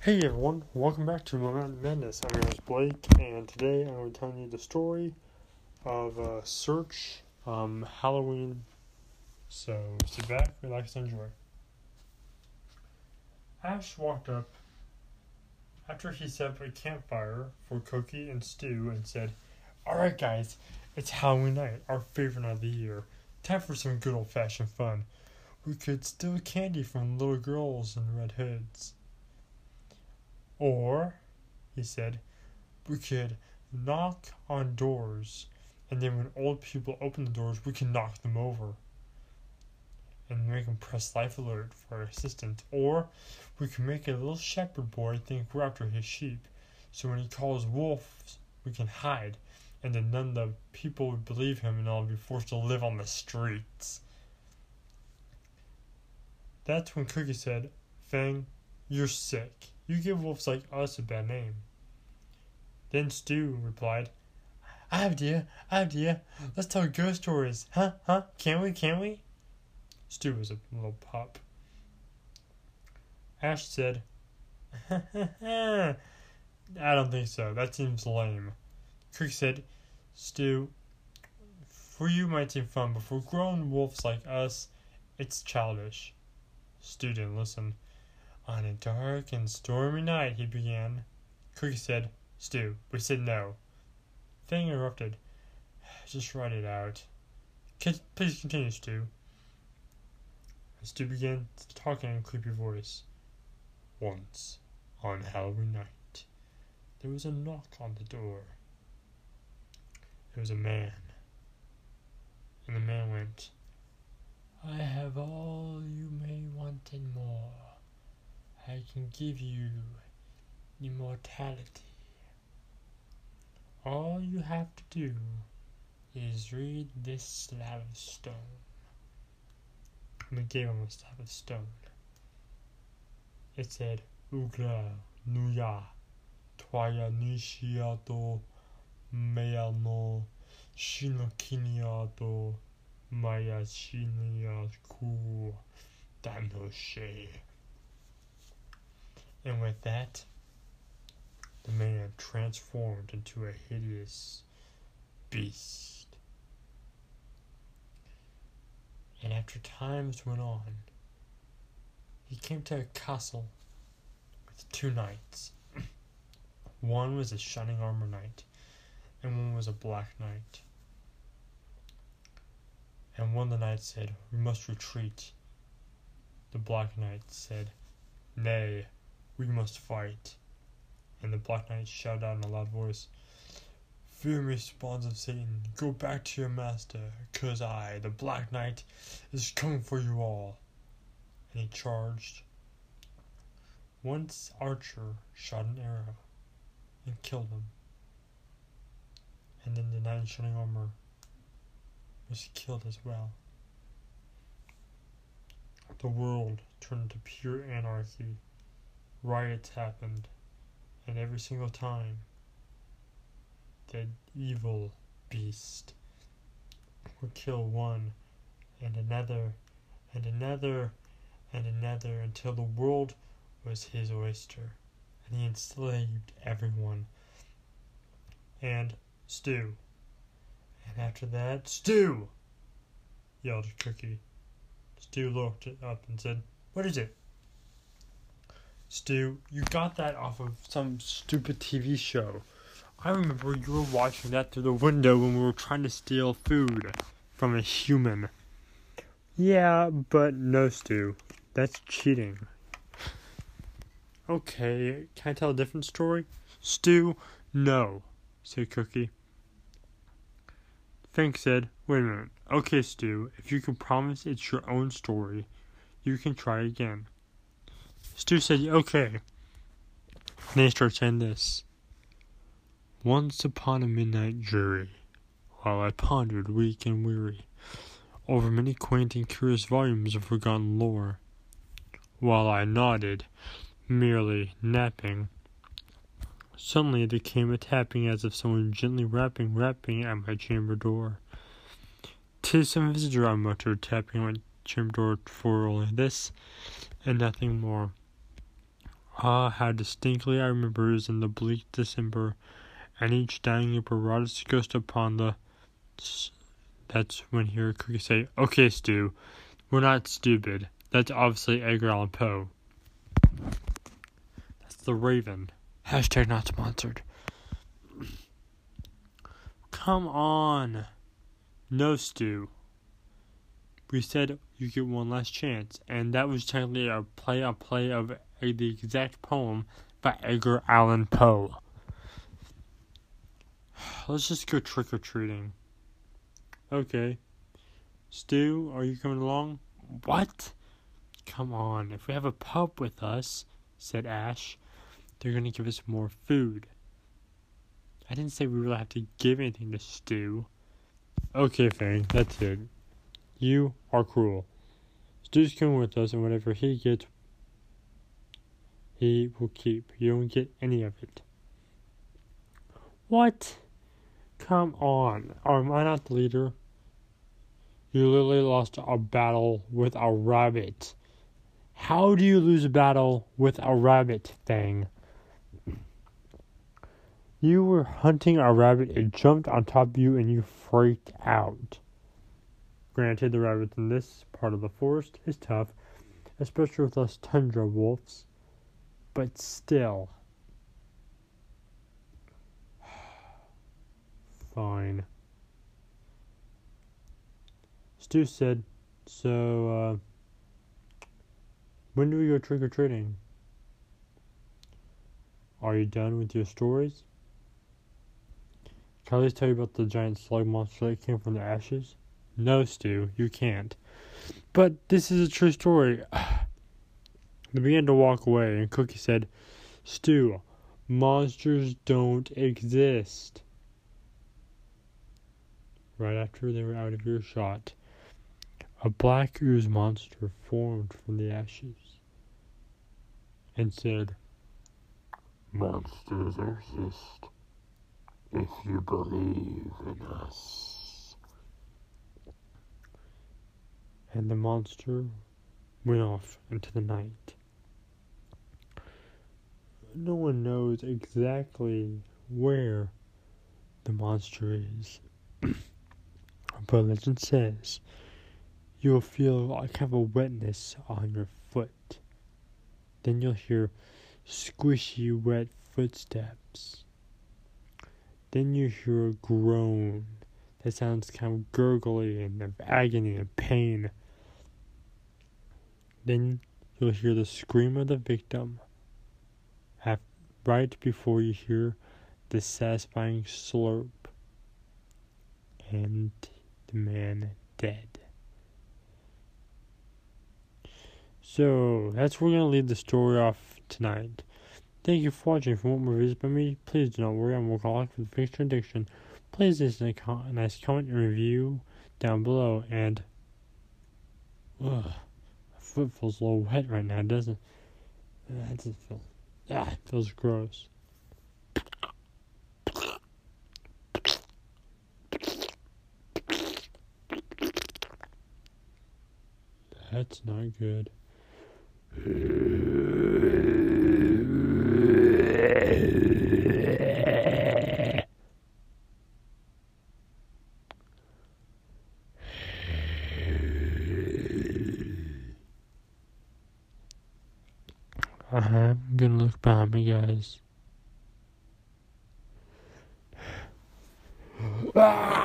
Hey everyone, welcome back to Moment Madness. I'm your host Blake, and today I'm going to tell you the story of uh, Search um, Halloween. So sit back, relax, and enjoy. Ash walked up after he set up a campfire for Cookie and Stew and said, Alright, guys, it's Halloween night, our favorite night of the year. Time for some good old fashioned fun. We could steal candy from little girls in red hoods. Or, he said, we could knock on doors, and then when old people open the doors, we can knock them over and make them press life alert for our assistant. Or, we can make a little shepherd boy think we're after his sheep, so when he calls wolves, we can hide, and then none of the people would believe him, and I'll be forced to live on the streets. That's when Cookie said, Fang, you're sick. You give wolves like us a bad name. Then Stew replied, I have idea, I have idea. Let's tell ghost stories. Huh? Huh? Can we? Can we? Stew was a little pup. Ash said, I don't think so. That seems lame. Crick said, Stew, for you might seem fun, but for grown wolves like us, it's childish. Stew didn't listen. On a dark and stormy night, he began. Cookie said, Stew, we said no. Fang interrupted. Just write it out. Please continue, Stew. Stew began talking in a creepy voice. Once, on Halloween night, there was a knock on the door. It was a man. And the man went, I have all you may want and more. I can give you immortality. All you have to do is read this slab of stone. And they gave him a slab of stone. It said, Ugra Nuya Twaya Nishiato Meyano Shinokiniato Maya Shinya Ku Danoshe. And with that, the man transformed into a hideous beast. And after times went on, he came to a castle with two knights. one was a shining armor knight, and one was a black knight. And one of the knights said, We must retreat. The black knight said, Nay, we must fight. And the Black Knight shouted out in a loud voice, Fear me, spawns of Satan, go back to your master, cause I, the Black Knight, is coming for you all. And he charged. Once Archer shot an arrow and killed him. And then the knight in shining armor was killed as well. The world turned to pure anarchy riots happened, and every single time the evil beast would kill one and another and another and another until the world was his oyster and he enslaved everyone. And stew. And after that, stew! yelled Cookie. Stew looked up and said, What is it? Stew, you got that off of some stupid TV show. I remember you were watching that through the window when we were trying to steal food from a human. Yeah, but no, Stew. That's cheating. Okay, can I tell a different story? Stew, no, said Cookie. Fang said, Wait a minute. Okay, Stew, if you can promise it's your own story, you can try again. Stew said, okay. And they start saying this. Once upon a midnight dreary, while I pondered weak and weary over many quaint and curious volumes of forgotten lore, while I nodded, merely napping, suddenly there came a tapping as of someone gently rapping, rapping at my chamber door. Tis some visitor, I muttered, tapping at my chamber door for only this and nothing more. Ah, how distinctly I remember it was in the bleak December, and each dying its ghost upon the. That's when he heard Cookie say, Okay, Stew, we're not stupid. That's obviously Edgar Allan Poe. That's the Raven. Hashtag not sponsored. Come on. No, Stew. We said you get one last chance, and that was technically a play a play of the exact poem by Edgar Allan Poe. Let's just go trick or treating. Okay. Stew, are you coming along? What? Come on, if we have a pup with us, said Ash, they're gonna give us more food. I didn't say we really have to give anything to Stew. Okay, Fang, that's it. You are cruel. Stew's coming with us, and whatever he gets, he will keep. You don't get any of it. What? Come on. Am I not the leader? You literally lost a battle with a rabbit. How do you lose a battle with a rabbit thing? You were hunting a rabbit, it jumped on top of you, and you freaked out. Granted, the rabbits in this part of the forest is tough, especially with us tundra wolves, but still. Fine. Stew said, So, uh, when do we go trick or treating? Are you done with your stories? Can I least tell you about the giant slug monster that came from the ashes? No, Stew, you can't. But this is a true story. they began to walk away, and Cookie said, Stew, monsters don't exist. Right after they were out of earshot, a black ooze monster formed from the ashes and said, Monsters exist if you believe in us. And the monster went off into the night. No one knows exactly where the monster is. but legend says you'll feel like have a wetness on your foot. Then you'll hear squishy wet footsteps. Then you hear a groan that sounds kind of gurgly and of agony and pain. Then you'll hear the scream of the victim right before you hear the satisfying slurp and the man dead. So that's where we're gonna leave the story off tonight. Thank you for watching. For more reviews by me, please do not worry. I'm workaholic the fiction addiction. Please leave a nice comment and review down below. And ugh, my foot feels a little wet right now, doesn't? That doesn't feel. Ah, it feels gross. That's not good. I'm gonna look behind me, guys. Ah!